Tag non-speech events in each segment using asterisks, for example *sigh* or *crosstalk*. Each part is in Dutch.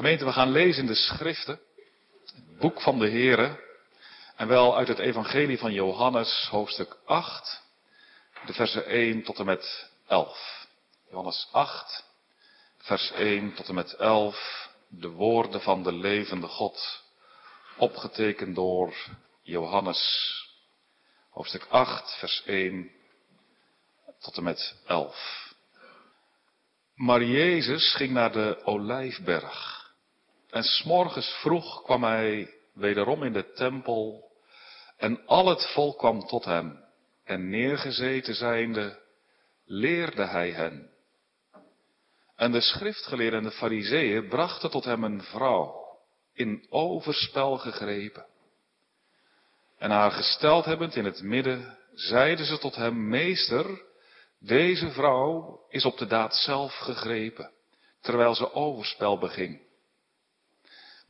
Gemeente, we gaan lezen in de schriften, het boek van de Here, en wel uit het evangelie van Johannes, hoofdstuk 8, de versen 1 tot en met 11. Johannes 8, vers 1 tot en met 11, de woorden van de levende God, opgetekend door Johannes, hoofdstuk 8, vers 1 tot en met 11. Maar Jezus ging naar de Olijfberg. En s'morgens vroeg kwam hij wederom in de tempel. En al het volk kwam tot hem. En neergezeten zijnde, leerde hij hen. En de schriftgeleerden en de fariseeën brachten tot hem een vrouw, in overspel gegrepen. En haar gesteld hebbend in het midden, zeiden ze tot hem, Meester, deze vrouw is op de daad zelf gegrepen, terwijl ze overspel beging.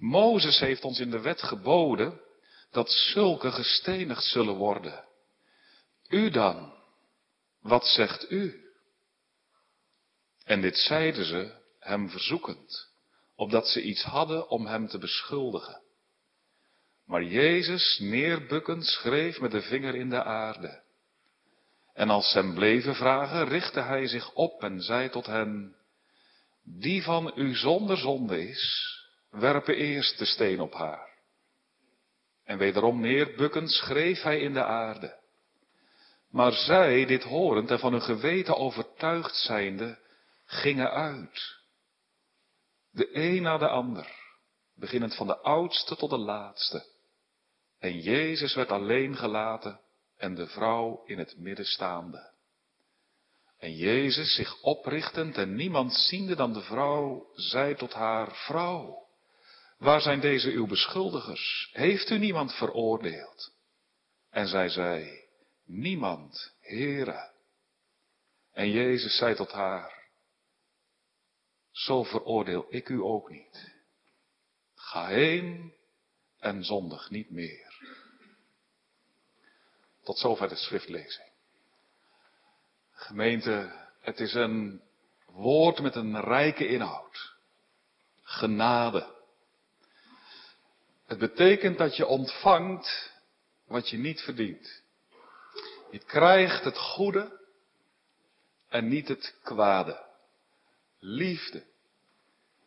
Mozes heeft ons in de wet geboden dat zulke gestenigd zullen worden. U dan, wat zegt u? En dit zeiden ze hem verzoekend, opdat ze iets hadden om hem te beschuldigen. Maar Jezus, neerbukkend, schreef met de vinger in de aarde. En als ze hem bleven vragen, richtte hij zich op en zei tot hen, die van u zonder zonde is, werpen eerst de steen op haar. En wederom neerbukkend schreef hij in de aarde. Maar zij, dit horend en van hun geweten overtuigd zijnde, gingen uit. De een na de ander, beginnend van de oudste tot de laatste. En Jezus werd alleen gelaten en de vrouw in het midden staande. En Jezus, zich oprichtend en niemand ziende dan de vrouw, zei tot haar, vrouw, waar zijn deze uw beschuldigers? Heeft u niemand veroordeeld? En zij zei, niemand, Heere. En Jezus zei tot haar, zo veroordeel ik u ook niet. Ga heen en zondig niet meer. Tot zover de schriftlezing. Gemeente, het is een woord met een rijke inhoud. Genade. Het betekent dat je ontvangt wat je niet verdient. Je krijgt het goede en niet het kwade. Liefde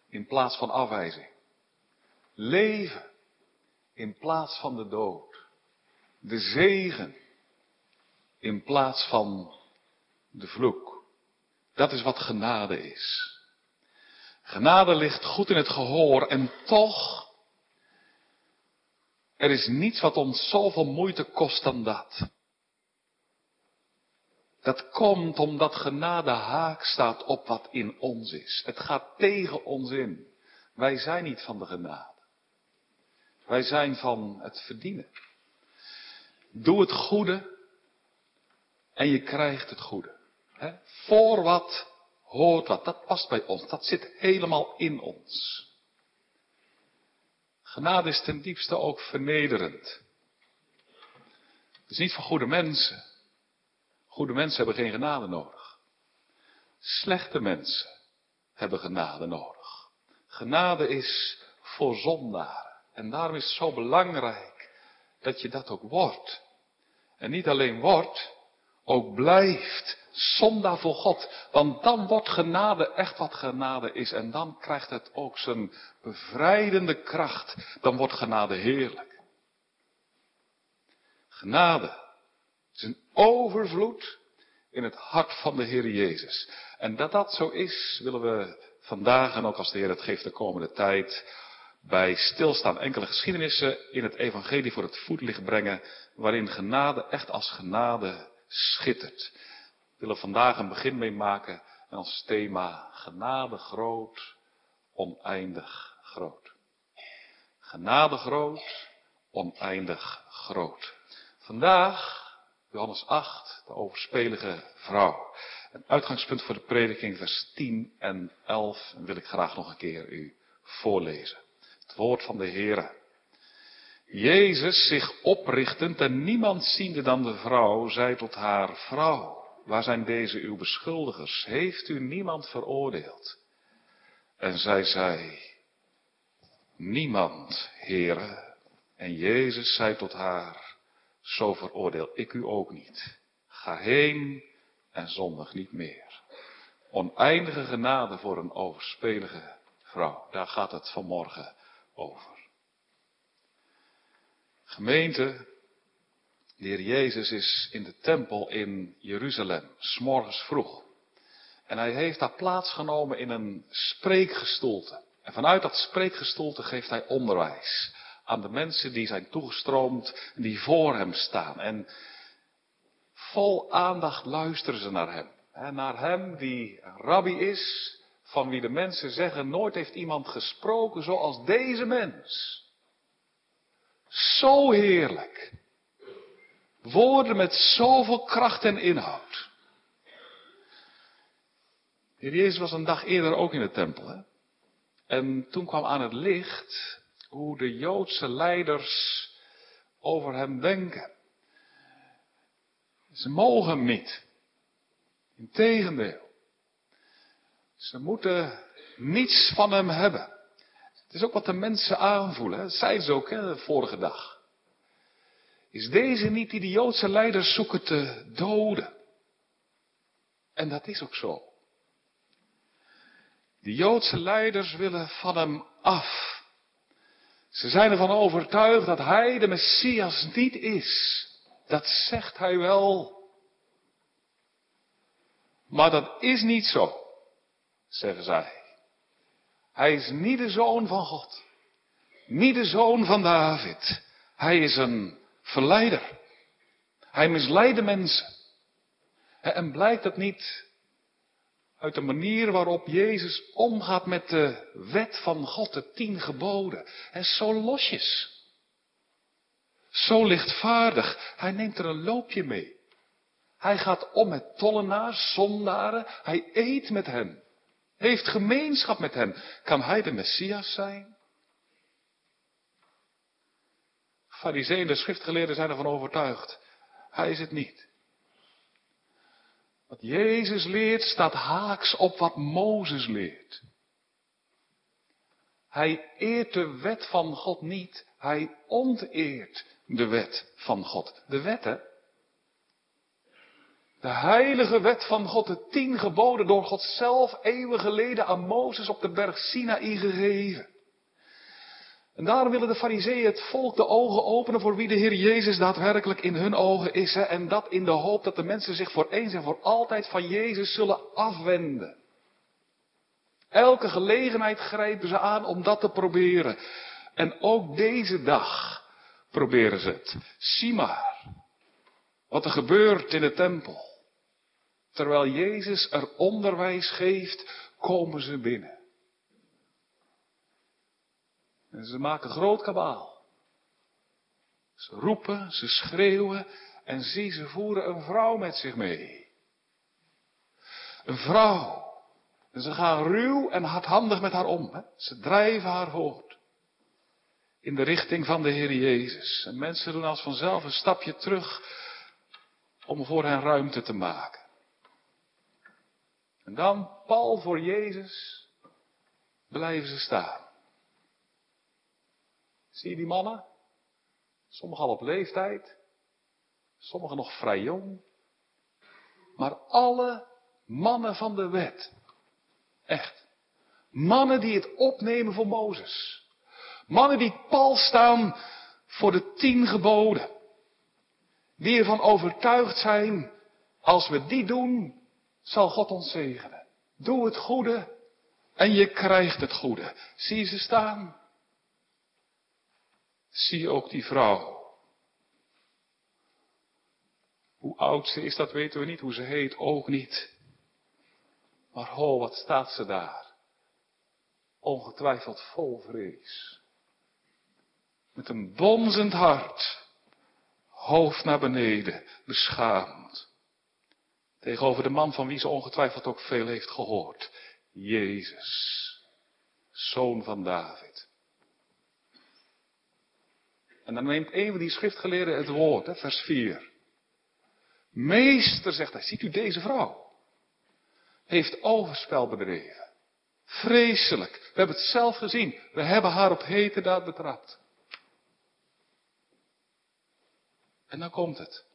in plaats van afwijzing. Leven in plaats van de dood. De zegen in plaats van de vloek. Dat is wat genade is. Genade ligt goed in het gehoor en toch, er is niets wat ons zoveel moeite kost dan dat. Dat komt omdat genade haak staat op wat in ons is. Het gaat tegen ons in. Wij zijn niet van de genade. Wij zijn van het verdienen. Doe het goede en je krijgt het goede. Voor wat hoort wat. Dat past bij ons. Dat zit helemaal in ons. Genade is ten diepste ook vernederend. Het is niet voor goede mensen. Goede mensen hebben geen genade nodig. Slechte mensen hebben genade nodig. Genade is voor zondaren. En daarom is het zo belangrijk dat je dat ook wordt. En niet alleen wordt, ook blijft zondaar voor God. Want dan wordt genade echt wat genade is. En dan krijgt het ook zijn bevrijdende kracht. Dan wordt genade heerlijk. Genade is een overvloed in het hart van de Heer Jezus. En dat dat zo is, willen we vandaag en ook als de Heer het geeft de komende tijd bij stilstaan enkele geschiedenissen in het evangelie voor het voetlicht brengen, waarin genade echt als genade schittert. We willen vandaag een begin mee maken en als thema genade groot, oneindig groot. Genade groot, oneindig groot. Vandaag, Johannes 8, de overspelige vrouw. Een uitgangspunt voor de prediking, vers 10 en 11, wil ik graag nog een keer u voorlezen. Het woord van de Heere. Jezus zich oprichtend en niemand ziende dan de vrouw, zei tot haar, vrouw, waar zijn deze uw beschuldigers? Heeft u niemand veroordeeld? En zij zei, niemand, heren. En Jezus zei tot haar, zo veroordeel ik u ook niet. Ga heen en zondig niet meer. Oneindige genade voor een overspelige vrouw. Daar gaat het vanmorgen over. Gemeente, de Heer Jezus is in de tempel in Jeruzalem, s'morgens vroeg. En hij heeft daar plaatsgenomen in een spreekgestoelte. En vanuit dat spreekgestoelte geeft hij onderwijs aan de mensen die zijn toegestroomd, die voor hem staan. En vol aandacht luisteren ze naar hem. naar hem die rabbi is, van wie de mensen zeggen, nooit heeft iemand gesproken zoals deze mens. Zo heerlijk. Woorden met zoveel kracht en inhoud. Heer Jezus was een dag eerder ook in de tempel. Hè? En toen kwam aan het licht hoe de Joodse leiders over hem denken. Ze mogen hem niet. Integendeel. Ze moeten niets van hem hebben. Het is ook wat de mensen aanvoelen. Dat zeiden ze ook hè, vorige dag. Is deze niet die de Joodse leiders zoeken te doden? En dat is ook zo. De Joodse leiders willen van hem af. Ze zijn ervan overtuigd dat hij de Messias niet is. Dat zegt hij wel. Maar dat is niet zo, zeggen zij. Hij is niet de zoon van God. Niet de zoon van David. Hij is een verleider. Hij misleidde mensen. En blijkt het niet uit de manier waarop Jezus omgaat met de wet van God, de tien geboden. En zo losjes. Zo lichtvaardig. Hij neemt er een loopje mee. Hij gaat om met tollenaars, zondaren. Hij eet met hen. Heeft gemeenschap met hen. Kan hij de Messias zijn? Fariseeën en de schriftgeleerden zijn ervan overtuigd. Hij is het niet. Wat Jezus leert staat haaks op wat Mozes leert. Hij eert de wet van God niet, hij onteert de wet van God. De wetten, de heilige wet van God, de tien geboden door God zelf eeuwen geleden aan Mozes op de berg Sinaï gegeven. En daarom willen de fariseeën het volk de ogen openen voor wie de Heer Jezus daadwerkelijk in hun ogen is. En dat in de hoop dat de mensen zich voor eens en voor altijd van Jezus zullen afwenden. Elke gelegenheid grijpen ze aan om dat te proberen. En ook deze dag proberen ze het. Zie maar wat er gebeurt in de tempel. Terwijl Jezus er onderwijs geeft, komen ze binnen. En ze maken groot kabaal. Ze roepen, ze schreeuwen en zie, ze voeren een vrouw met zich mee. Een vrouw. En ze gaan ruw en hardhandig met haar om. Hè? Ze drijven haar voort. In de richting van de Heer Jezus. En mensen doen als vanzelf een stapje terug om voor hen ruimte te maken. En dan, pal voor Jezus, blijven ze staan. Zie je die mannen? Sommigen al op leeftijd, sommigen nog vrij jong. Maar alle mannen van de wet. Echt. Mannen die het opnemen voor Mozes. Mannen die pal staan voor de tien geboden. Die ervan overtuigd zijn, als we die doen, zal God ons zegenen. Doe het goede en je krijgt het goede. Zie ze staan. Zie ook die vrouw. Hoe oud ze is, dat weten we niet. Hoe ze heet, ook niet. Maar ho, wat staat ze daar? Ongetwijfeld vol vrees. Met een bonzend hart. Hoofd naar beneden, beschaamd. Tegenover de man van wie ze ongetwijfeld ook veel heeft gehoord. Jezus. Zoon van David. En dan neemt een van die schriftgeleerden het woord, hè, vers 4. Meester, zegt hij, ziet u deze vrouw? Heeft overspel bedreven. Vreselijk, We hebben het zelf gezien. We hebben haar op hete daad betrapt. En dan komt het.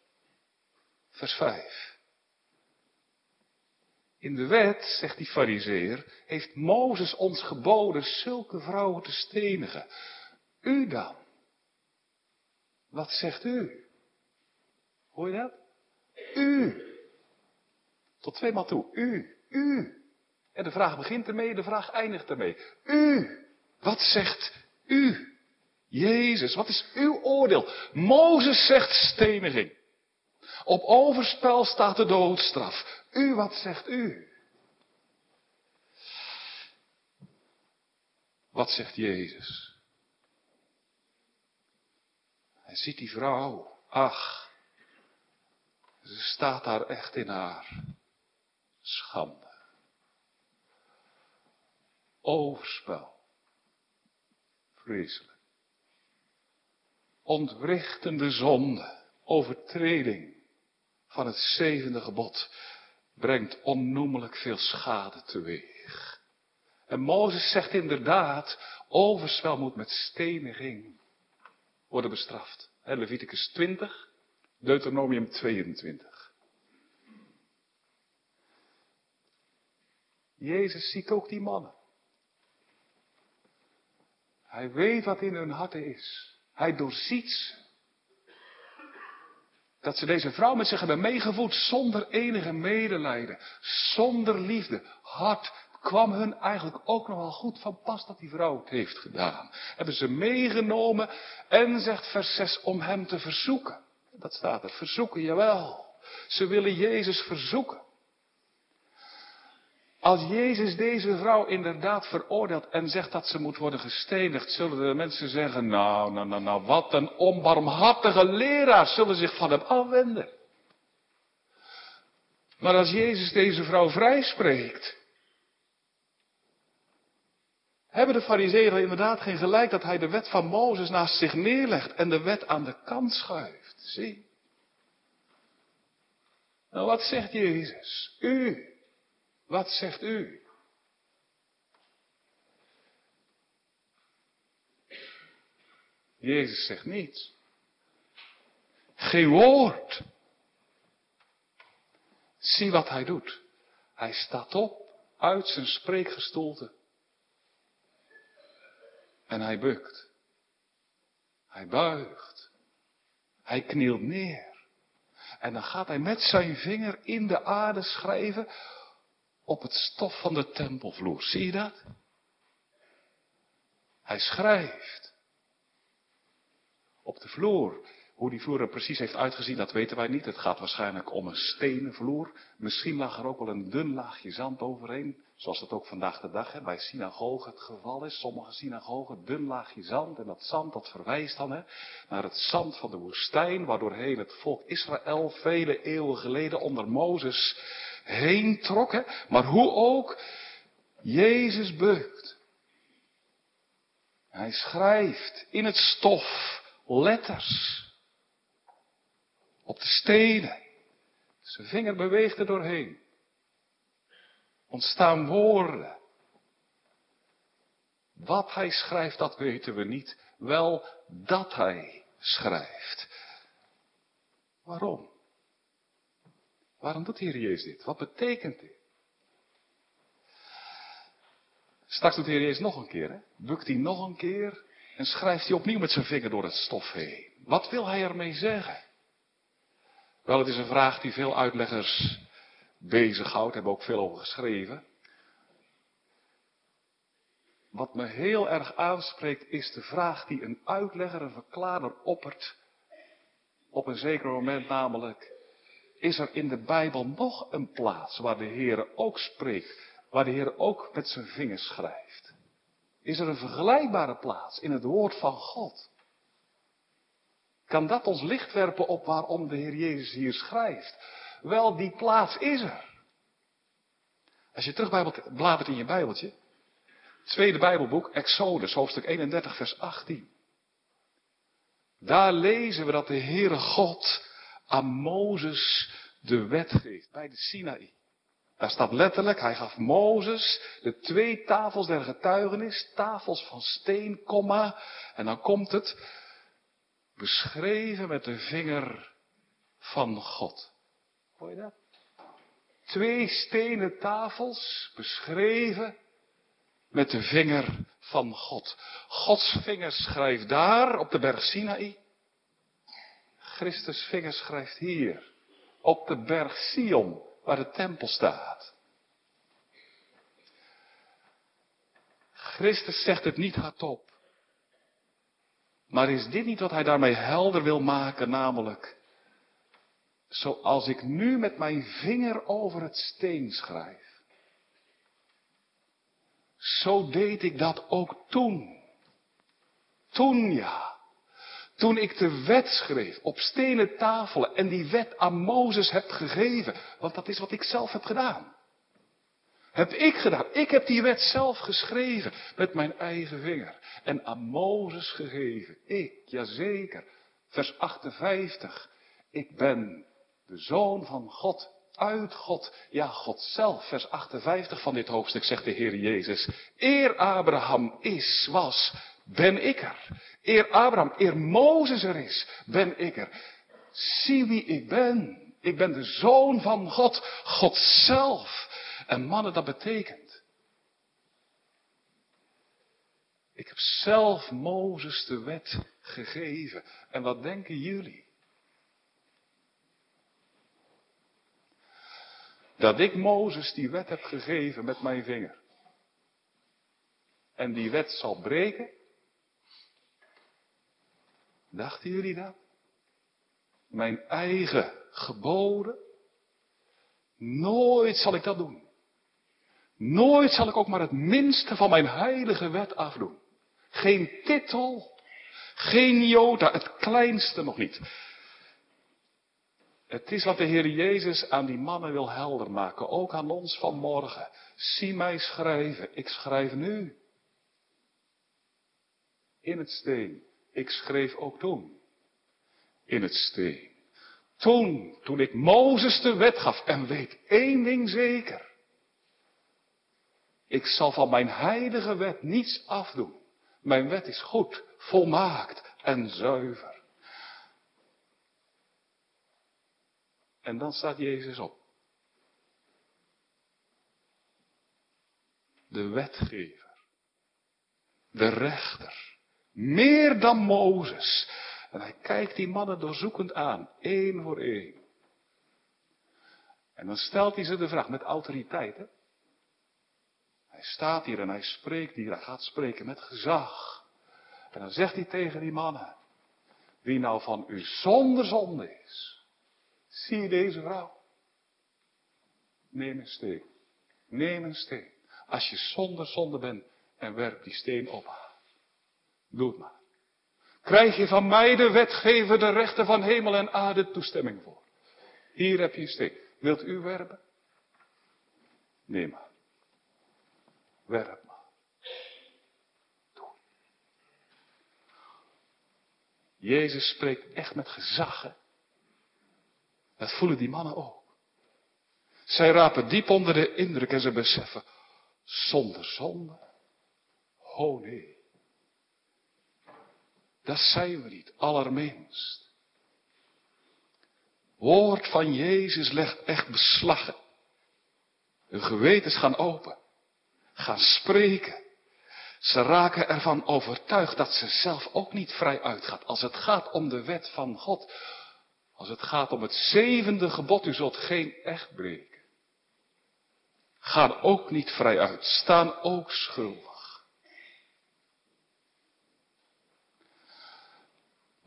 Vers 5. In de wet, zegt die fariseer, heeft Mozes ons geboden zulke vrouwen te stenigen. U dan? Wat zegt u? Hoor je dat? U. Tot tweemaal toe. U. U. En de vraag begint ermee, de vraag eindigt ermee. U. Wat zegt u? Jezus, wat is uw oordeel? Mozes zegt steniging. Op overspel staat de doodstraf. U, wat zegt u? Wat zegt Jezus? Hij ziet die vrouw. Ach, ze staat daar echt in haar schande. Overspel. Vreselijk. Ontwrichtende zonde, overtreding van het zevende gebod brengt onnoemelijk veel schade teweeg. En Mozes zegt inderdaad, overspel moet met steniging worden bestraft. Leviticus 20, Deuteronomium 22. Jezus ziet ook die mannen. Hij weet wat in hun harten is. Hij doorziet. Dat ze deze vrouw met zich hebben meegevoed zonder enige medelijden, zonder liefde. Hart kwam hun eigenlijk ook nog wel goed van pas dat die vrouw het heeft gedaan. Hebben ze meegenomen en zegt vers 6 om hem te verzoeken. Dat staat er, verzoeken, jawel. Ze willen Jezus verzoeken. Als Jezus deze vrouw inderdaad veroordeelt en zegt dat ze moet worden gestenigd, zullen de mensen zeggen, nou, nou, nou, nou, wat een onbarmhartige leraar, zullen zich van hem afwenden. Maar als Jezus deze vrouw vrijspreekt, hebben de fariseeën inderdaad geen gelijk dat hij de wet van Mozes naast zich neerlegt en de wet aan de kant schuift. Zie. Nou, wat zegt Jezus? U, wat zegt u? Jezus zegt niets. Geen woord. Zie wat hij doet. Hij staat op uit zijn spreekgestoelte. En hij bukt. Hij buigt. Hij knielt neer. En dan gaat hij met zijn vinger in de aarde schrijven op het stof van de tempelvloer. Zie je dat? Hij schrijft. Op de vloer. Hoe die vloer er precies heeft uitgezien, dat weten wij niet. Het gaat waarschijnlijk om een stenen vloer. Misschien lag er ook wel een dun laagje zand overheen. Zoals dat ook vandaag de dag hè, bij synagogen het geval is. Sommige synagogen, dun laagje zand. En dat zand dat verwijst dan hè, naar het zand van de woestijn. Waardoorheen het volk Israël vele eeuwen geleden onder Mozes heen trokken. Maar hoe ook, Jezus beukt. Hij schrijft in het stof letters. Op de stenen. Zijn vinger beweegt er doorheen. Ontstaan woorden. Wat hij schrijft, dat weten we niet. Wel dat hij schrijft. Waarom? Waarom doet Heer Jezus dit? Wat betekent dit? Straks doet de Heer Jezus nog een keer, hè? Bukt hij nog een keer en schrijft hij opnieuw met zijn vinger door het stof heen. Wat wil hij ermee zeggen? Wel, het is een vraag die veel uitleggers bezighoudt, hebben ook veel over geschreven. Wat me heel erg aanspreekt is de vraag die een uitlegger, een verklaarder oppert. Op een zeker moment namelijk, is er in de Bijbel nog een plaats waar de Heer ook spreekt, waar de Heer ook met zijn vingers schrijft? Is er een vergelijkbare plaats in het woord van God? Kan dat ons licht werpen op waarom de Heer Jezus hier schrijft? Wel, die plaats is er. Als je terugbladert in je Bijbeltje, tweede Bijbelboek, Exodus, hoofdstuk 31, vers 18. Daar lezen we dat de Heere God aan Mozes de wet geeft bij de Sinaï. Daar staat letterlijk, hij gaf Mozes de twee tafels der getuigenis, tafels van steen, komma, en dan komt het, beschreven met de vinger van God. Hoor je dat? Twee stenen tafels, beschreven met de vinger van God. Gods vinger schrijft daar op de berg Sinaï. Christus vinger schrijft hier op de berg Sion waar de tempel staat. Christus zegt het niet hardop. Maar is dit niet wat hij daarmee helder wil maken, namelijk, zoals ik nu met mijn vinger over het steen schrijf, zo deed ik dat ook toen. Toen ja. Toen ik de wet schreef op stenen tafelen en die wet aan Mozes heb gegeven. Want dat is wat ik zelf heb gedaan. Heb ik gedaan. Ik heb die wet zelf geschreven met mijn eigen vinger. En aan Mozes gegeven. Ik, jazeker. Vers 58. Ik ben de zoon van God uit God, ja God zelf, vers 58 van dit hoofdstuk zegt de Heer Jezus, eer Abraham is, was, ben ik er. Eer Abraham, eer Mozes er is, ben ik er. Zie wie ik ben. Ik ben de zoon van God, God zelf. En mannen, dat betekent. Ik heb zelf Mozes de wet gegeven. En wat denken jullie? Dat ik Mozes die wet heb gegeven met mijn vinger. En die wet zal breken. Dachten jullie dat? Mijn eigen geboden. Nooit zal ik dat doen. Nooit zal ik ook maar het minste van mijn heilige wet afdoen. Geen titel, geen jota, het kleinste nog niet. Het is wat de Heer Jezus aan die mannen wil helder maken, ook aan ons vanmorgen. Zie mij schrijven, ik schrijf nu. In het steen, ik schreef ook toen. In het steen. Toen, toen ik Mozes de wet gaf en weet één ding zeker. Ik zal van mijn heilige wet niets afdoen. Mijn wet is goed, volmaakt en zuiver. En dan staat Jezus op. De wetgever. De rechter. Meer dan Mozes. En hij kijkt die mannen doorzoekend aan. één voor één. En dan stelt hij ze de vraag met autoriteit. Hè? Hij staat hier en hij spreekt hier. Hij gaat spreken met gezag. En dan zegt hij tegen die mannen. Wie nou van u zonder zonde is. Zie deze vrouw? Neem een steen. Neem een steen. Als je zonder zonde bent en werp die steen op haar. Doe het maar. Krijg je van mij de wetgever de rechten van hemel en aarde toestemming voor. Hier heb je een steen. Wilt u werpen? Neem maar. Werp maar. Doe. Jezus spreekt echt met gezag. Dat voelen die mannen ook. Zij rapen diep onder de indruk en ze beseffen, zonder zonde, oh nee. Dat zijn we niet, allerminst. Woord van Jezus legt echt beslag. Hun gewetens gaan open, gaan spreken. Ze raken ervan overtuigd dat ze zelf ook niet vrij uitgaat als het gaat om de wet van God. Als het gaat om het zevende gebod, u zult geen echt breken. Gaan ook niet vrij uit, staan ook schuldig.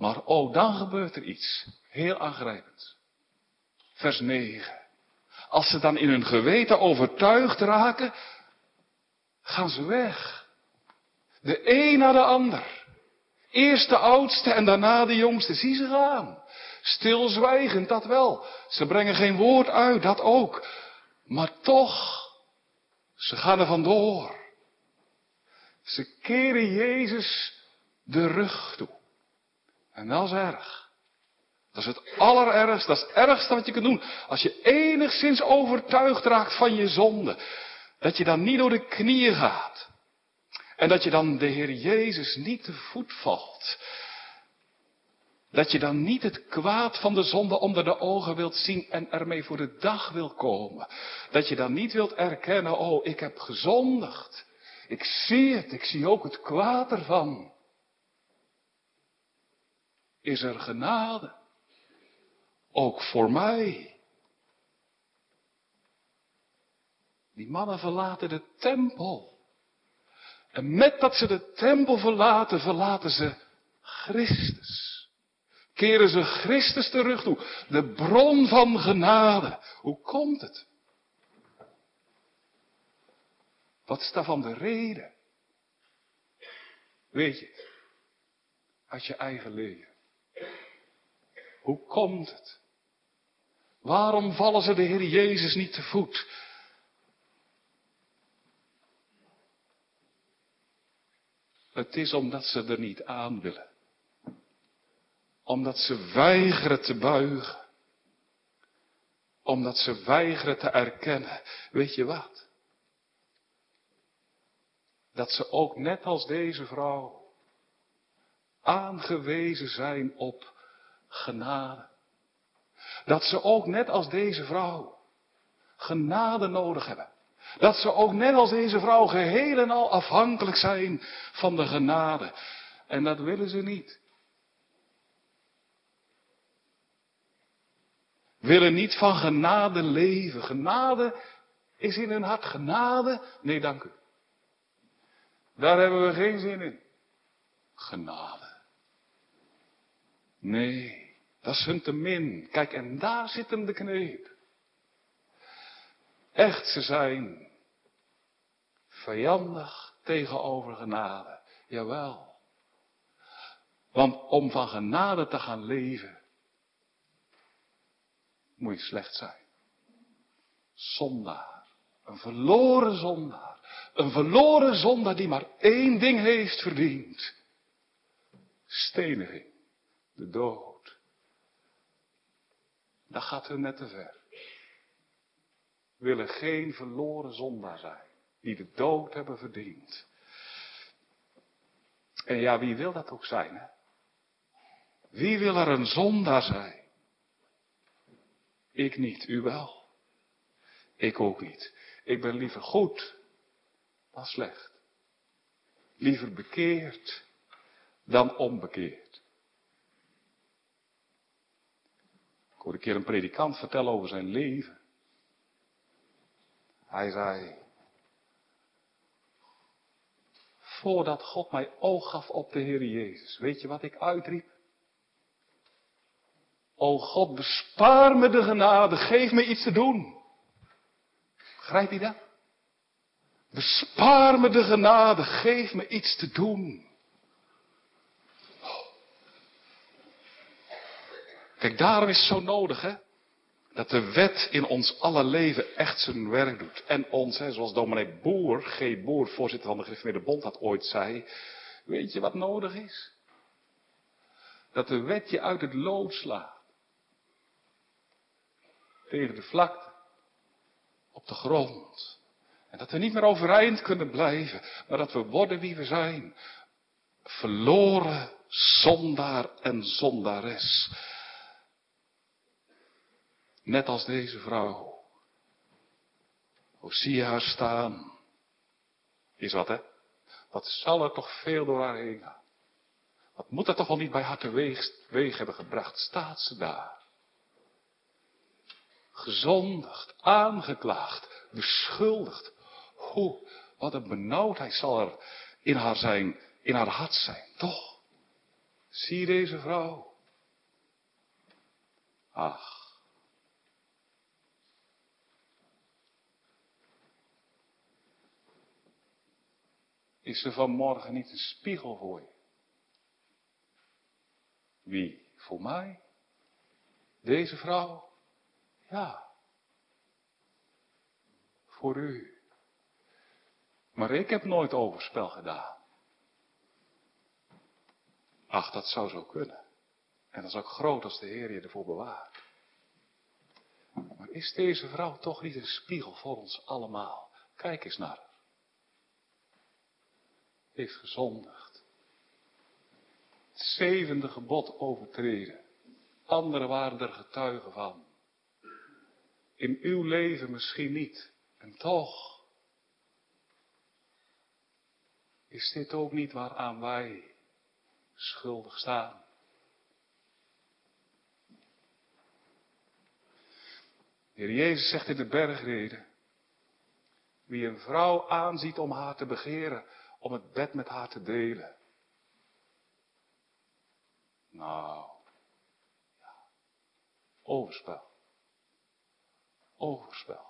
Maar oh, dan gebeurt er iets heel aangrijpends. Vers 9. Als ze dan in hun geweten overtuigd raken, gaan ze weg. De een na de ander. Eerst de oudste en daarna de jongste. Zie ze gaan. Stilzwijgend, dat wel. Ze brengen geen woord uit, dat ook. Maar toch, ze gaan er vandoor. Ze keren Jezus de rug toe. En dat is erg. Dat is het allerergste, dat is het ergste wat je kunt doen. Als je enigszins overtuigd raakt van je zonde, dat je dan niet door de knieën gaat. En dat je dan de Heer Jezus niet te voet valt. Dat je dan niet het kwaad van de zonde onder de ogen wilt zien en ermee voor de dag wil komen. Dat je dan niet wilt erkennen, oh, ik heb gezondigd. Ik zie het, ik zie ook het kwaad ervan. Is er genade? Ook voor mij. Die mannen verlaten de tempel. En met dat ze de tempel verlaten, verlaten ze Christus. Keren ze Christus terug toe. De bron van genade. Hoe komt het? Wat is daarvan de reden? Weet je? Uit je eigen leven. Hoe komt het? Waarom vallen ze de Heer Jezus niet te voet? Het is omdat ze er niet aan willen. Omdat ze weigeren te buigen. Omdat ze weigeren te erkennen. Weet je wat? Dat ze ook net als deze vrouw aangewezen zijn op genade. Dat ze ook net als deze vrouw genade nodig hebben. Dat ze ook net als deze vrouw geheel en al afhankelijk zijn van de genade. En dat willen ze niet. Willen niet van genade leven. Genade is in hun hart genade. Nee, dank u. Daar hebben we geen zin in. Genade. Nee, dat is hun te min. Kijk, en daar zit hem de kneep. Echt, ze zijn vijandig tegenover genade. Jawel. Want om van genade te gaan leven, moet je slecht zijn. Zondaar. Een verloren zondaar. Een verloren zondaar die maar één ding heeft verdiend. Steniging. De dood. Dat gaat hun net te ver willen geen verloren zondaar zijn, die de dood hebben verdiend. En ja, wie wil dat ook zijn, hè? Wie wil er een zondaar zijn? Ik niet, u wel. Ik ook niet. Ik ben liever goed dan slecht. Liever bekeerd dan onbekeerd. Ik hoorde een keer een predikant vertellen over zijn leven. Hij zei, voordat God mij oog gaf op de Heer Jezus, weet je wat ik uitriep? O God, bespaar me de genade, geef me iets te doen. Begrijp je dat? Bespaar me de genade, geef me iets te doen. Kijk, daarom is het zo nodig, hè? Dat de wet in ons alle leven echt zijn werk doet. En ons, hè, zoals dominee Boer, G. Boer, voorzitter van de Gereformeerde Bond, dat ooit zei. Weet je wat nodig is? Dat de wet je uit het lood slaat. Tegen de vlakte. Op de grond. En dat we niet meer overeind kunnen blijven. Maar dat we worden wie we zijn. Verloren zondaar en zondares. Net als deze vrouw. Hoe zie je haar staan? Is wat, hè? Wat zal er toch veel door haar heen gaan? Wat moet er toch wel niet bij haar teweeg hebben gebracht? Staat ze daar? Gezondigd, aangeklaagd, beschuldigd. Hoe, wat een benauwdheid zal er in haar zijn, in haar hart zijn, toch? Zie deze vrouw. Ach, Is er vanmorgen niet een spiegel voor je? Wie? Voor mij? Deze vrouw? Ja. Voor u. Maar ik heb nooit overspel gedaan. Ach, dat zou zo kunnen. En dat is ook groot als de Heer je ervoor bewaart. Maar is deze vrouw toch niet een spiegel voor ons allemaal? Kijk eens naar Heeft gezondigd. Het zevende gebod overtreden. Anderen waren er getuigen van. In uw leven misschien niet. En toch is dit ook niet waaraan wij schuldig staan. De Heer Jezus zegt in de bergreden, wie een vrouw aanziet om haar te begeren, om het bed met haar te delen. Nou, ja, overspel. Overspel.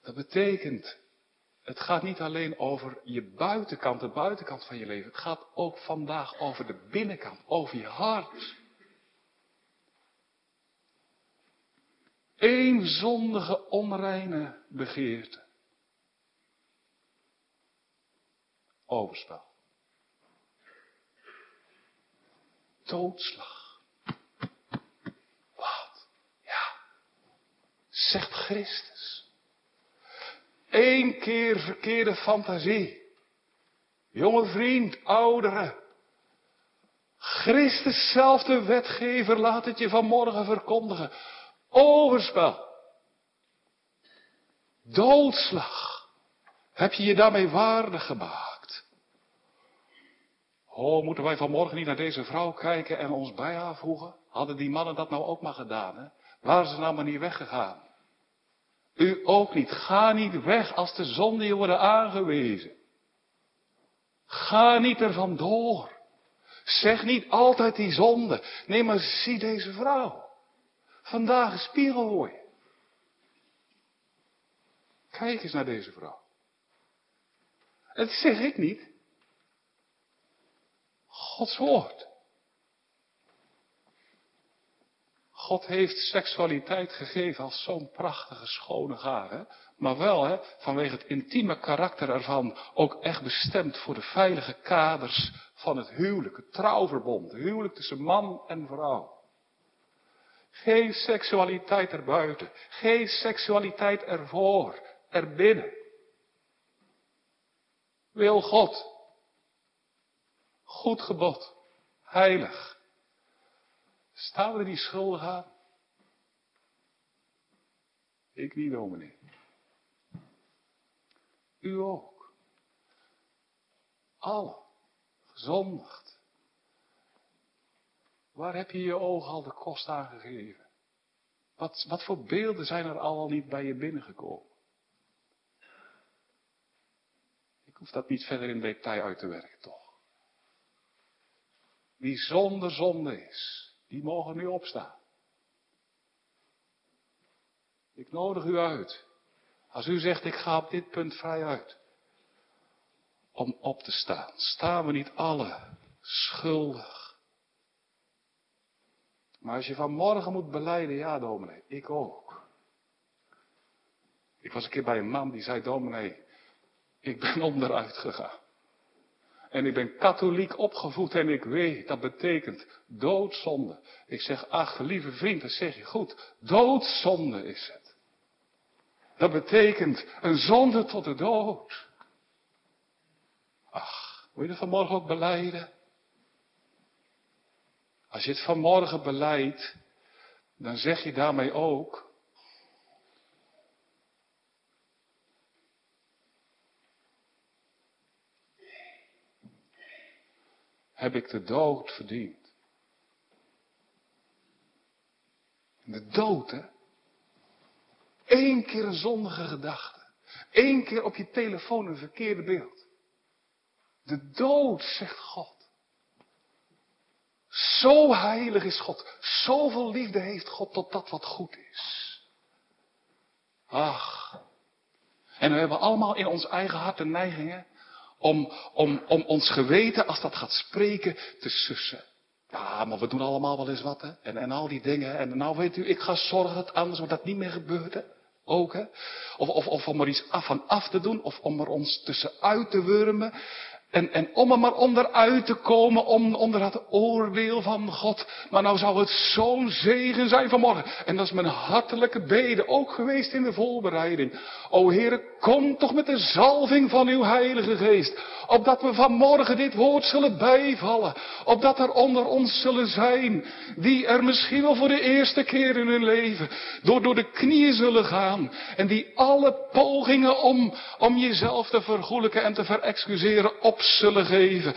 Dat betekent, het gaat niet alleen over je buitenkant, de buitenkant van je leven. Het gaat ook vandaag over de binnenkant, over je hart. Eén zondige, onreine begeerte. Overspel. Doodslag. Wat? Ja. Zegt Christus. Eén keer verkeerde fantasie. Jonge vriend, oudere. Christus zelf, de wetgever, laat het je vanmorgen verkondigen. Overspel. Doodslag. Heb je je daarmee waardig gemaakt? Oh, moeten wij vanmorgen niet naar deze vrouw kijken en ons bij haar voegen? Hadden die mannen dat nou ook maar gedaan, hè? Waren ze nou maar niet weggegaan? U ook niet. Ga niet weg als de zonde je worden aangewezen. Ga niet er vandoor. Zeg niet altijd die zonde. Nee, maar zie deze vrouw. Vandaag een spiegel. Kijk eens naar deze vrouw. Het zeg ik niet. Gods woord. God heeft seksualiteit gegeven als zo'n prachtige, schone gave. Maar wel, hè, vanwege het intieme karakter ervan, ook echt bestemd voor de veilige kaders van het huwelijk, het trouwverbond. Het huwelijk tussen man en vrouw. Geen seksualiteit erbuiten. Geen seksualiteit ervoor. Erbinnen. Wil God. Goed gebod. Heilig. Staan we die schuldig aan? Ik niet, dominee. U ook. Alle. Gezondigd. Waar heb je je ogen al de kost aan gegeven? Wat, wat voor beelden zijn er al niet bij je binnengekomen? Ik hoef dat niet verder in detail uit te werken, toch? Wie zonder zonde is, die mogen nu opstaan. Ik nodig u uit. Als u zegt, ik ga op dit punt vrij uit. Om op te staan. Staan we niet alle schuldig maar als je vanmorgen moet beleiden, ja dominee, ik ook. Ik was een keer bij een man die zei, dominee, ik ben onderuit gegaan. En ik ben katholiek opgevoed en ik weet, dat betekent doodzonde. Ik zeg, ach, lieve vriend, dat zeg je goed. Doodzonde is het. Dat betekent een zonde tot de dood. Ach, wil je dat vanmorgen ook beleiden? Als je het vanmorgen beleidt, dan zeg je daarmee ook. Heb ik de dood verdiend? De dood, hè? Eén keer een zondige gedachte. Eén keer op je telefoon een verkeerde beeld. De dood, zegt God. Zo heilig is God. Zoveel liefde heeft God tot dat wat goed is. Ach. En we hebben allemaal in ons eigen hart de neigingen om, om, om ons geweten, als dat gaat spreken, te sussen. Ja, maar we doen allemaal wel eens wat, hè. En, en al die dingen. En nou weet u, ik ga zorgen dat anders wordt dat niet meer gebeurt, hè. Ook, hè. Of, of, of om er iets af van af te doen, of om er ons tussenuit te wurmen. En, en om er maar onderuit te komen, om, onder het oordeel van God. Maar nou zou het zo'n zegen zijn vanmorgen. En dat is mijn hartelijke bede, ook geweest in de voorbereiding. O Heere, kom toch met de zalving van uw Heilige Geest. Opdat we vanmorgen dit woord zullen bijvallen. Opdat er onder ons zullen zijn, die er misschien wel voor de eerste keer in hun leven door, door de knieën zullen gaan. En die alle pogingen om, om jezelf te vergoelijken en te verexcuseren op zullen geven.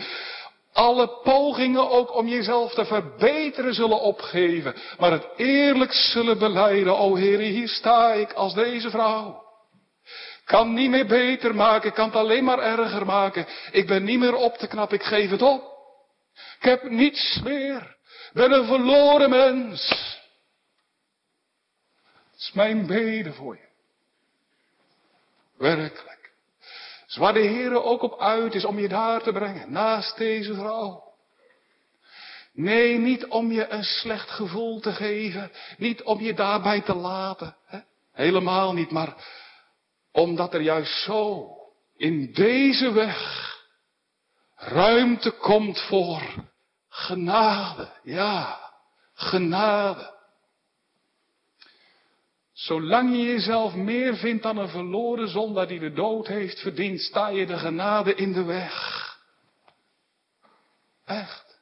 Alle pogingen ook om jezelf te verbeteren zullen opgeven. Maar het eerlijk zullen beleiden. O Heer, hier sta ik als deze vrouw. Kan niet meer beter maken, kan het alleen maar erger maken. Ik ben niet meer op te knappen, ik geef het op. Ik heb niets meer. Ik ben een verloren mens. Het is mijn bede voor je. Werkelijk. Dus waar de Heer ook op uit is om je daar te brengen, naast deze vrouw. Nee, niet om je een slecht gevoel te geven, niet om je daarbij te laten. Hè? Helemaal niet, maar omdat er juist zo in deze weg ruimte komt voor genade. Ja, genade. Zolang je jezelf meer vindt dan een verloren zondaar die de dood heeft verdiend, sta je de genade in de weg. Echt.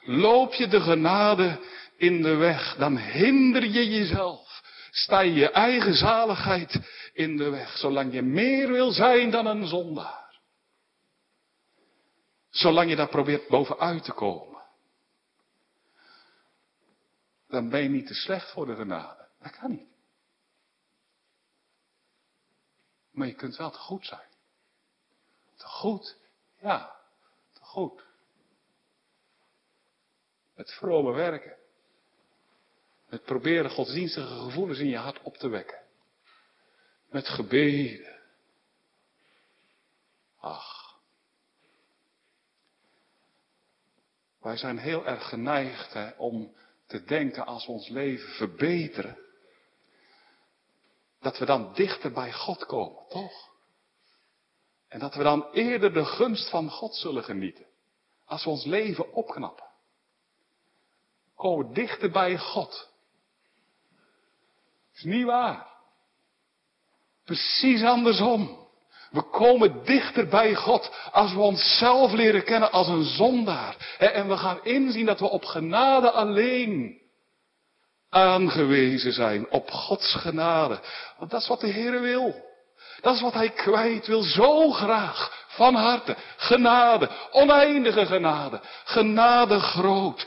Loop je de genade in de weg, dan hinder je jezelf. Sta je je eigen zaligheid in de weg, zolang je meer wil zijn dan een zondaar. Zolang je daar probeert bovenuit te komen. Dan ben je niet te slecht voor de genade. Dat kan niet. Maar je kunt wel te goed zijn. Te goed, ja, te goed. Het vrome werken. Het proberen godsdienstige gevoelens in je hart op te wekken. Met gebeden. Ach. Wij zijn heel erg geneigd hè, om te denken als we ons leven verbeteren, dat we dan dichter bij God komen, toch? En dat we dan eerder de gunst van God zullen genieten. Als we ons leven opknappen. Komen we dichter bij God. Is niet waar. Precies andersom. We komen dichter bij God als we onszelf leren kennen als een zondaar. En we gaan inzien dat we op genade alleen aangewezen zijn. Op Gods genade. Want dat is wat de Heer wil. Dat is wat Hij kwijt wil. Zo graag. Van harte. Genade. Oneindige genade. Genade groot.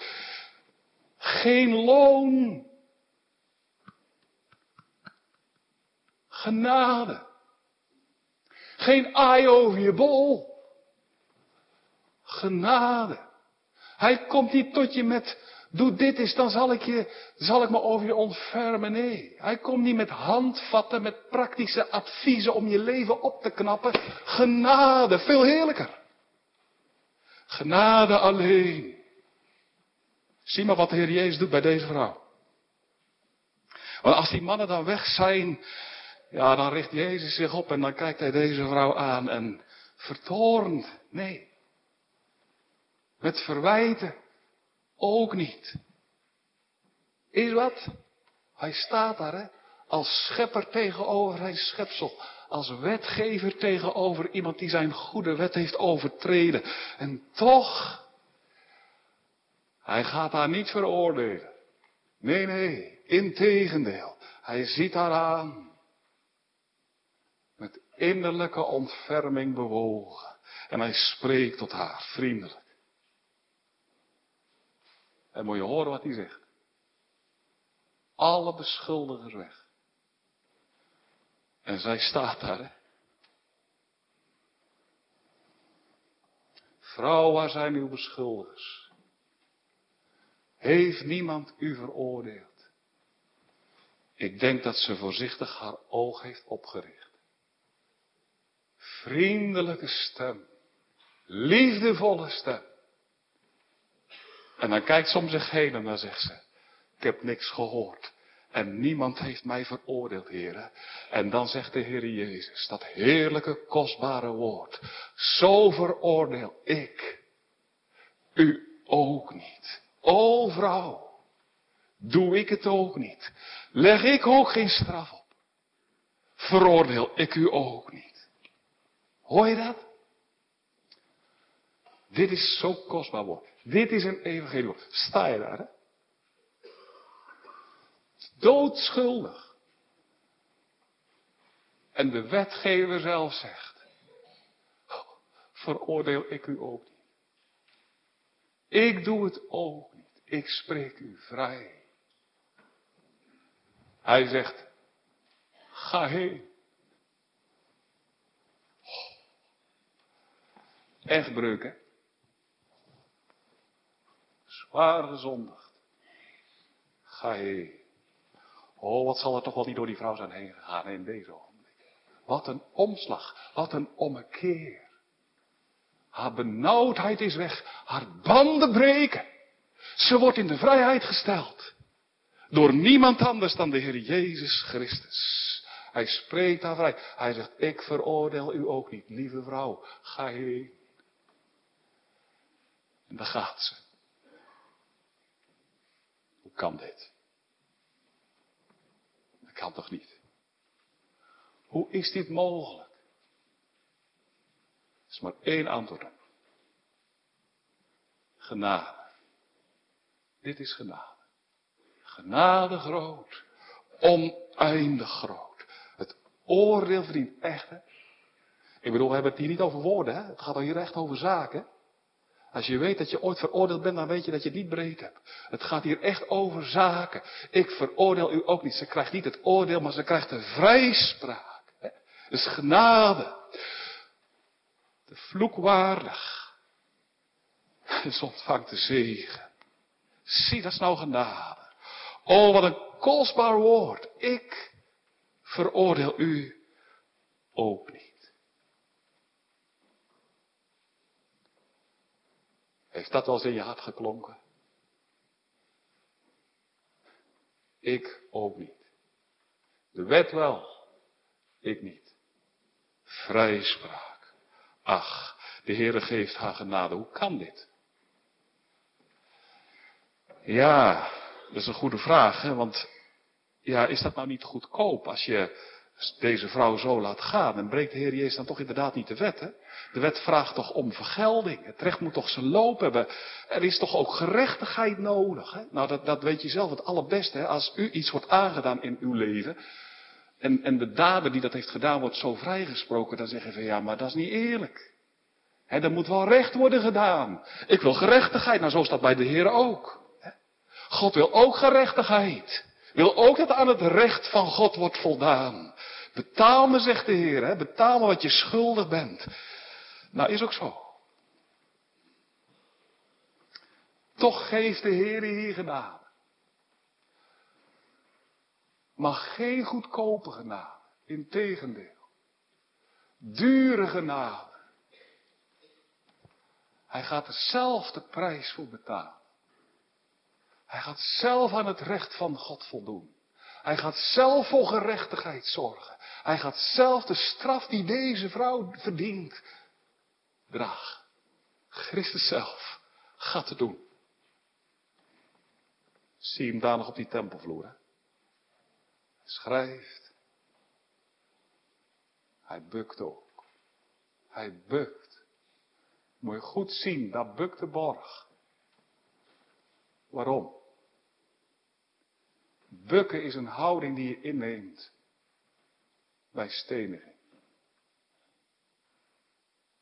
Geen loon. Genade. Geen aai over je bol. Genade. Hij komt niet tot je met, doe dit eens, dan zal ik, je, zal ik me over je ontfermen. Nee, hij komt niet met handvatten, met praktische adviezen om je leven op te knappen. Genade, veel heerlijker. Genade alleen. Zie maar wat de Heer Jezus doet bij deze vrouw. Want als die mannen dan weg zijn, ja, dan richt Jezus zich op en dan kijkt hij deze vrouw aan en vertoornd. Nee. Met verwijten ook niet. Is wat? Hij staat daar, hè? Als schepper tegenover zijn schepsel. Als wetgever tegenover iemand die zijn goede wet heeft overtreden. En toch, hij gaat haar niet veroordelen. Nee, nee, integendeel. Hij ziet haar aan innerlijke ontferming bewogen. En hij spreekt tot haar, vriendelijk. En moet je horen wat hij zegt. Alle beschuldigers weg. En zij staat daar, hè. Vrouw, waar zijn uw beschuldigers? Heeft niemand u veroordeeld? Ik denk dat ze voorzichtig haar oog heeft opgericht vriendelijke stem, liefdevolle stem. En dan kijkt ze om zich heen en dan zegt ze, ik heb niks gehoord En niemand heeft mij veroordeeld, heren. En dan zegt de Heer Jezus, dat heerlijke, kostbare woord. Zo veroordeel ik u ook niet. O vrouw, doe ik het ook niet. Leg ik ook geen straf op. Veroordeel ik u ook niet. Hoor je dat? Dit is zo kostbaar woord. Dit is een evangelie. Sta je daar, hè? Doodschuldig. En de wetgever zelf zegt, veroordeel ik u ook niet. Ik doe het ook niet. Ik spreek u vrij. Hij zegt, ga heen. Echt breuk, hè? Zwaar gezondigd. Ga heen. Oh, wat zal er toch wel niet door die vrouw zijn heen gegaan in deze ogenblik. Wat een omslag, wat een ommekeer. Haar benauwdheid is weg, haar banden breken. Ze wordt in de vrijheid gesteld. Door niemand anders dan de Heer Jezus Christus. Hij spreekt haar vrij. Hij zegt, ik veroordeel u ook niet, lieve vrouw. Ga heen. En daar gaat ze. Hoe kan dit? Dat kan toch niet? Hoe is dit mogelijk? Er is maar één antwoord op. Genade. Dit is genade. Genade groot. Oneindig groot. Het oordeel verdient echt. Hè? Ik bedoel, we hebben het hier niet over woorden. Hè? Het gaat hier echt over zaken. Als je weet dat je ooit veroordeeld bent, dan weet je dat je het niet breed hebt. Het gaat hier echt over zaken. Ik veroordeel u ook niet. Ze krijgt niet het oordeel, maar ze krijgt de vrijspraak. Het is genade. De vloekwaardig. Ze ontvangt de zegen. Zie, dat is nou genade. Oh, wat een kostbaar woord. Ik veroordeel u ook niet. Heeft dat wel eens in je hart geklonken? Ik ook niet. De wet wel, ik niet. Vrijspraak. Ach, de Heere geeft haar genade. Hoe kan dit? Ja, dat is een goede vraag, hè? want ja, is dat nou niet goedkoop als je deze vrouw zo laat gaan, en breekt de Heer Jezus dan toch inderdaad niet de wet. Hè? De wet vraagt toch om vergelding. Het recht moet toch zijn loop hebben. Er is toch ook gerechtigheid nodig. Hè? Nou, dat, dat weet je zelf het allerbeste. Hè? Als u iets wordt aangedaan in uw leven. En, en de dader die dat heeft gedaan wordt zo vrijgesproken. Dan zeggen van ja, maar dat is niet eerlijk. Hè, er moet wel recht worden gedaan. Ik wil gerechtigheid. Nou, zo staat bij de Heer ook. Hè? God wil ook gerechtigheid. Wil ook dat aan het recht van God wordt voldaan. Betaal me, zegt de Heer, hè? betaal me wat je schuldig bent. Nou, is ook zo. Toch geeft de Heer hier genade. Maar geen goedkope genade. Integendeel. Dure genade. Hij gaat er zelf de prijs voor betalen. Hij gaat zelf aan het recht van God voldoen. Hij gaat zelf voor gerechtigheid zorgen. Hij gaat zelf de straf die deze vrouw verdient dragen. Christus zelf gaat het doen. Zie hem daar nog op die tempelvloer. Hij schrijft. Hij bukt ook. Hij bukt. Moet je goed zien, daar bukt de borg. Waarom? Bukken is een houding die je inneemt bij steniging.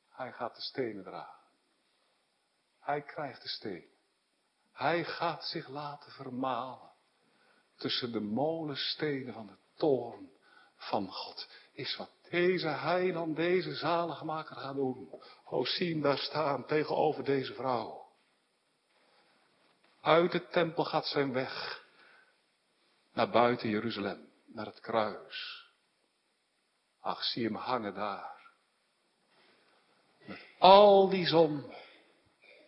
Hij gaat de stenen dragen. Hij krijgt de stenen. Hij gaat zich laten vermalen tussen de molenstenen van de toorn van God. Is wat deze heiland, deze zaligmaker gaat doen. O, zie daar staan tegenover deze vrouw. Uit de tempel gaat zijn weg naar buiten Jeruzalem, naar het kruis. Ach, zie hem hangen daar. Met al die zonde,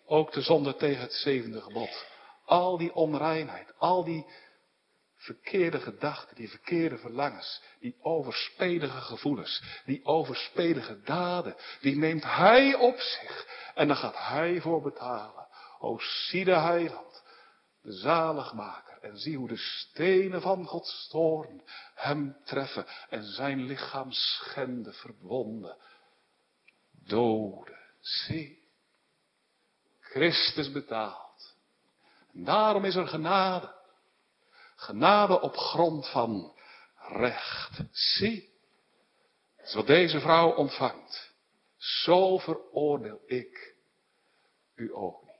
ook de zonde tegen het zevende gebod. Al die onreinheid, al die verkeerde gedachten, die verkeerde verlangens, die overspelige gevoelens, die overspelige daden, die neemt Hij op zich en dan gaat Hij voor betalen. O, zie de heiland, de zaligmaker, en zie hoe de stenen van Gods toorn hem treffen en zijn lichaam schenden, verwonden, doden. Zie, Christus betaalt. En daarom is er genade. Genade op grond van recht. Zie, wat deze vrouw ontvangt. Zo veroordeel ik u ook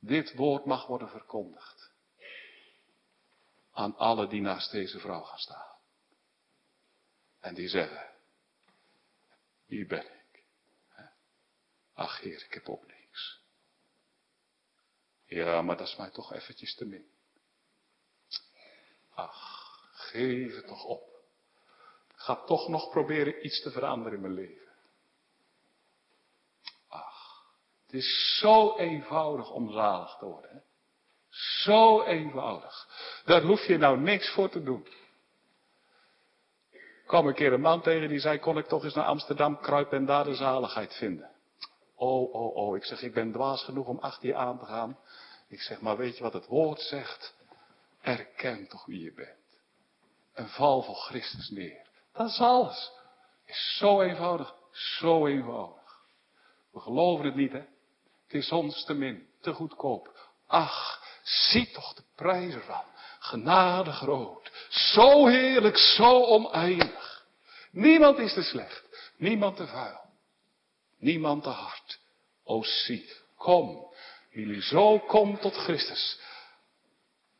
Dit woord mag worden verkondigd aan alle die naast deze vrouw gaan staan. En die zeggen, hier ben ik. Ach Heer, ik heb ook niks. Ja, maar dat is mij toch eventjes te min. Ach, geef het toch op. Ik ga toch nog proberen iets te veranderen in mijn leven. Ach, het is zo eenvoudig om zalig te worden. Zo eenvoudig. Daar hoef je nou niks voor te doen. Ik kwam een keer een man tegen die zei, kon ik toch eens naar Amsterdam kruipen en daar de zaligheid vinden. Oh, oh, oh. Ik zeg, ik ben dwaas genoeg om achter je aan te gaan. Ik zeg, maar weet je wat het woord zegt? Erken toch wie je bent. En val voor Christus neer. Dat is alles. Is zo eenvoudig. Zo eenvoudig. We geloven het niet, hè? Het is ons te min, te goedkoop. Ach, zie toch de prijs ervan. Genade groot. Zo heerlijk, zo oneindig. Niemand is te slecht. Niemand te vuil. Niemand te hard. O zie, kom, jullie zo komt tot Christus.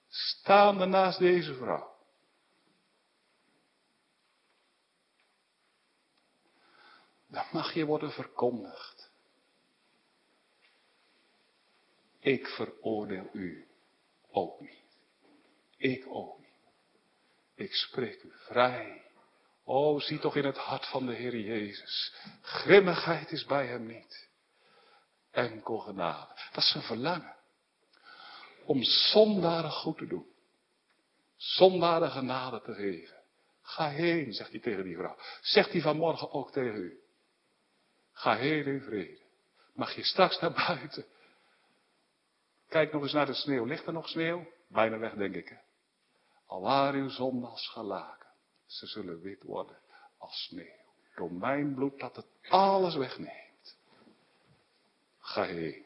Staande naast deze vrouw. Dan mag je worden verkondigd. Ik veroordeel u ook niet. Ik ook niet. Ik spreek u vrij. O, zie toch in het hart van de Heer Jezus. Grimmigheid is bij hem niet. Enkel genade. Dat is zijn verlangen. Om zondaren goed te doen. Zondaren genade te geven. Ga heen, zegt hij tegen die vrouw. Zegt hij vanmorgen ook tegen u. Ga heen in vrede. Mag je straks naar buiten. Kijk nog eens naar de sneeuw. Ligt er nog sneeuw? Bijna weg, denk ik. Al waren uw zonden als gelaken. Ze zullen wit worden als sneeuw. Door mijn bloed dat het alles wegneemt. Ga heen.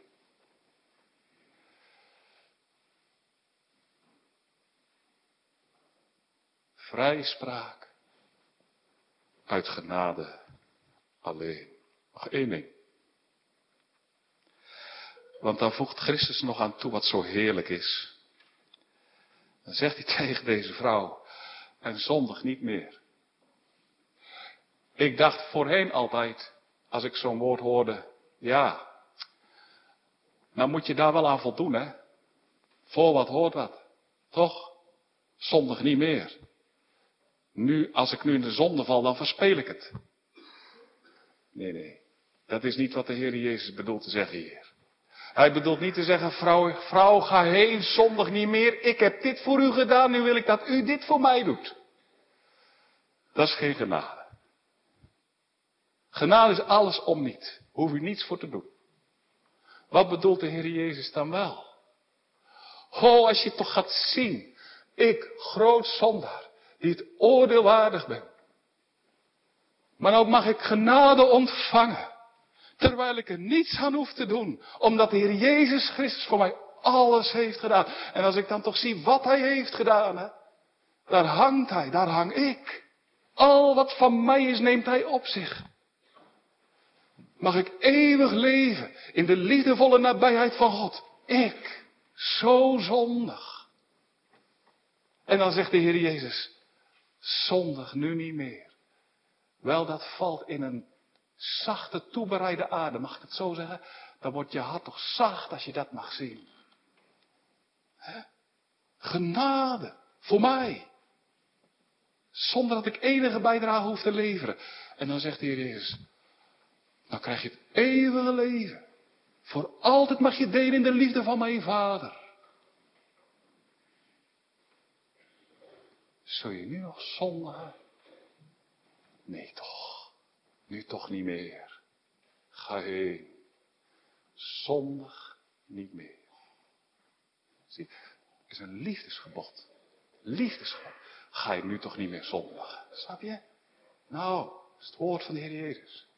Vrijspraak uit genade alleen. Nog één ding. Want dan voegt Christus nog aan toe wat zo heerlijk is. Dan zegt hij *laughs* tegen deze vrouw, en zondig niet meer. Ik dacht voorheen altijd, als ik zo'n woord hoorde, ja, nou moet je daar wel aan voldoen, hè. Voor wat hoort wat. Toch? Zondig niet meer. Nu, als ik nu in de zonde val, dan verspeel ik het. Nee, nee. Dat is niet wat de Heer Jezus bedoelt te zeggen hier. Hij bedoelt niet te zeggen, vrouw, vrouw, ga heen, zondig niet meer. Ik heb dit voor u gedaan, nu wil ik dat u dit voor mij doet. Dat is geen genade. Genade is alles om niet. Hoef u niets voor te doen. Wat bedoelt de Heer Jezus dan wel? Oh, als je toch gaat zien, ik, groot zondaar, die het oordeelwaardig ben. Maar ook mag ik genade ontvangen. Terwijl ik er niets aan hoef te doen. Omdat de Heer Jezus Christus voor mij alles heeft gedaan. En als ik dan toch zie wat Hij heeft gedaan, hè, daar hangt Hij, daar hang ik. Al wat van mij is, neemt Hij op zich. Mag ik eeuwig leven in de liefdevolle nabijheid van God. Ik, zo zondig. En dan zegt de Heer Jezus, zondig nu niet meer. Wel, dat valt in een zachte, toebereide aarde, mag ik het zo zeggen? Dan wordt je hart toch zacht als je dat mag zien. He? Genade voor mij. Zonder dat ik enige bijdrage hoef te leveren. En dan zegt de Heer Jezus, dan krijg je het eeuwige leven. Voor altijd mag je delen in de liefde van mijn vader. Zul je nu nog zondigen? Nee toch. Nu toch niet meer. Ga heen. Zondig niet meer. Zie, het is een liefdesgebod. Liefdesgebod. Ga je nu toch niet meer zondigen. Snap je? Nou, is het woord van de Heer Jezus.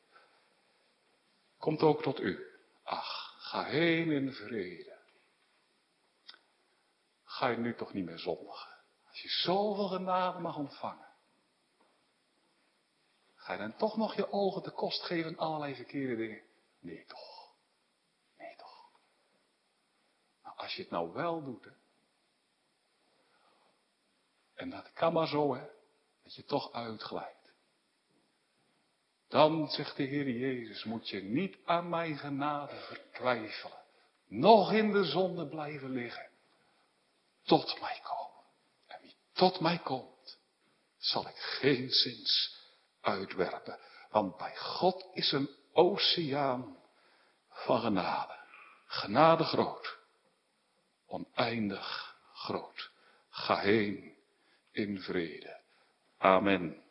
Komt ook tot u. Ach, ga heen in vrede. Ga je nu toch niet meer zondigen. Als je zoveel genade mag ontvangen. Ga je dan toch nog je ogen te kost geven aan allerlei verkeerde dingen? Nee toch. Nee toch. Maar als je het nou wel doet. En dat kan maar zo, hè. Dat je toch uitglijdt. Dan, zegt de Heer Jezus, moet je niet aan mijn genade vertwijfelen. Nog in de zonde blijven liggen. Tot mij komen. En wie tot mij komt, zal ik geen zins uitwerpen. Want bij God is een oceaan van genade. Genade groot. Oneindig groot. Ga heen in vrede. Amen.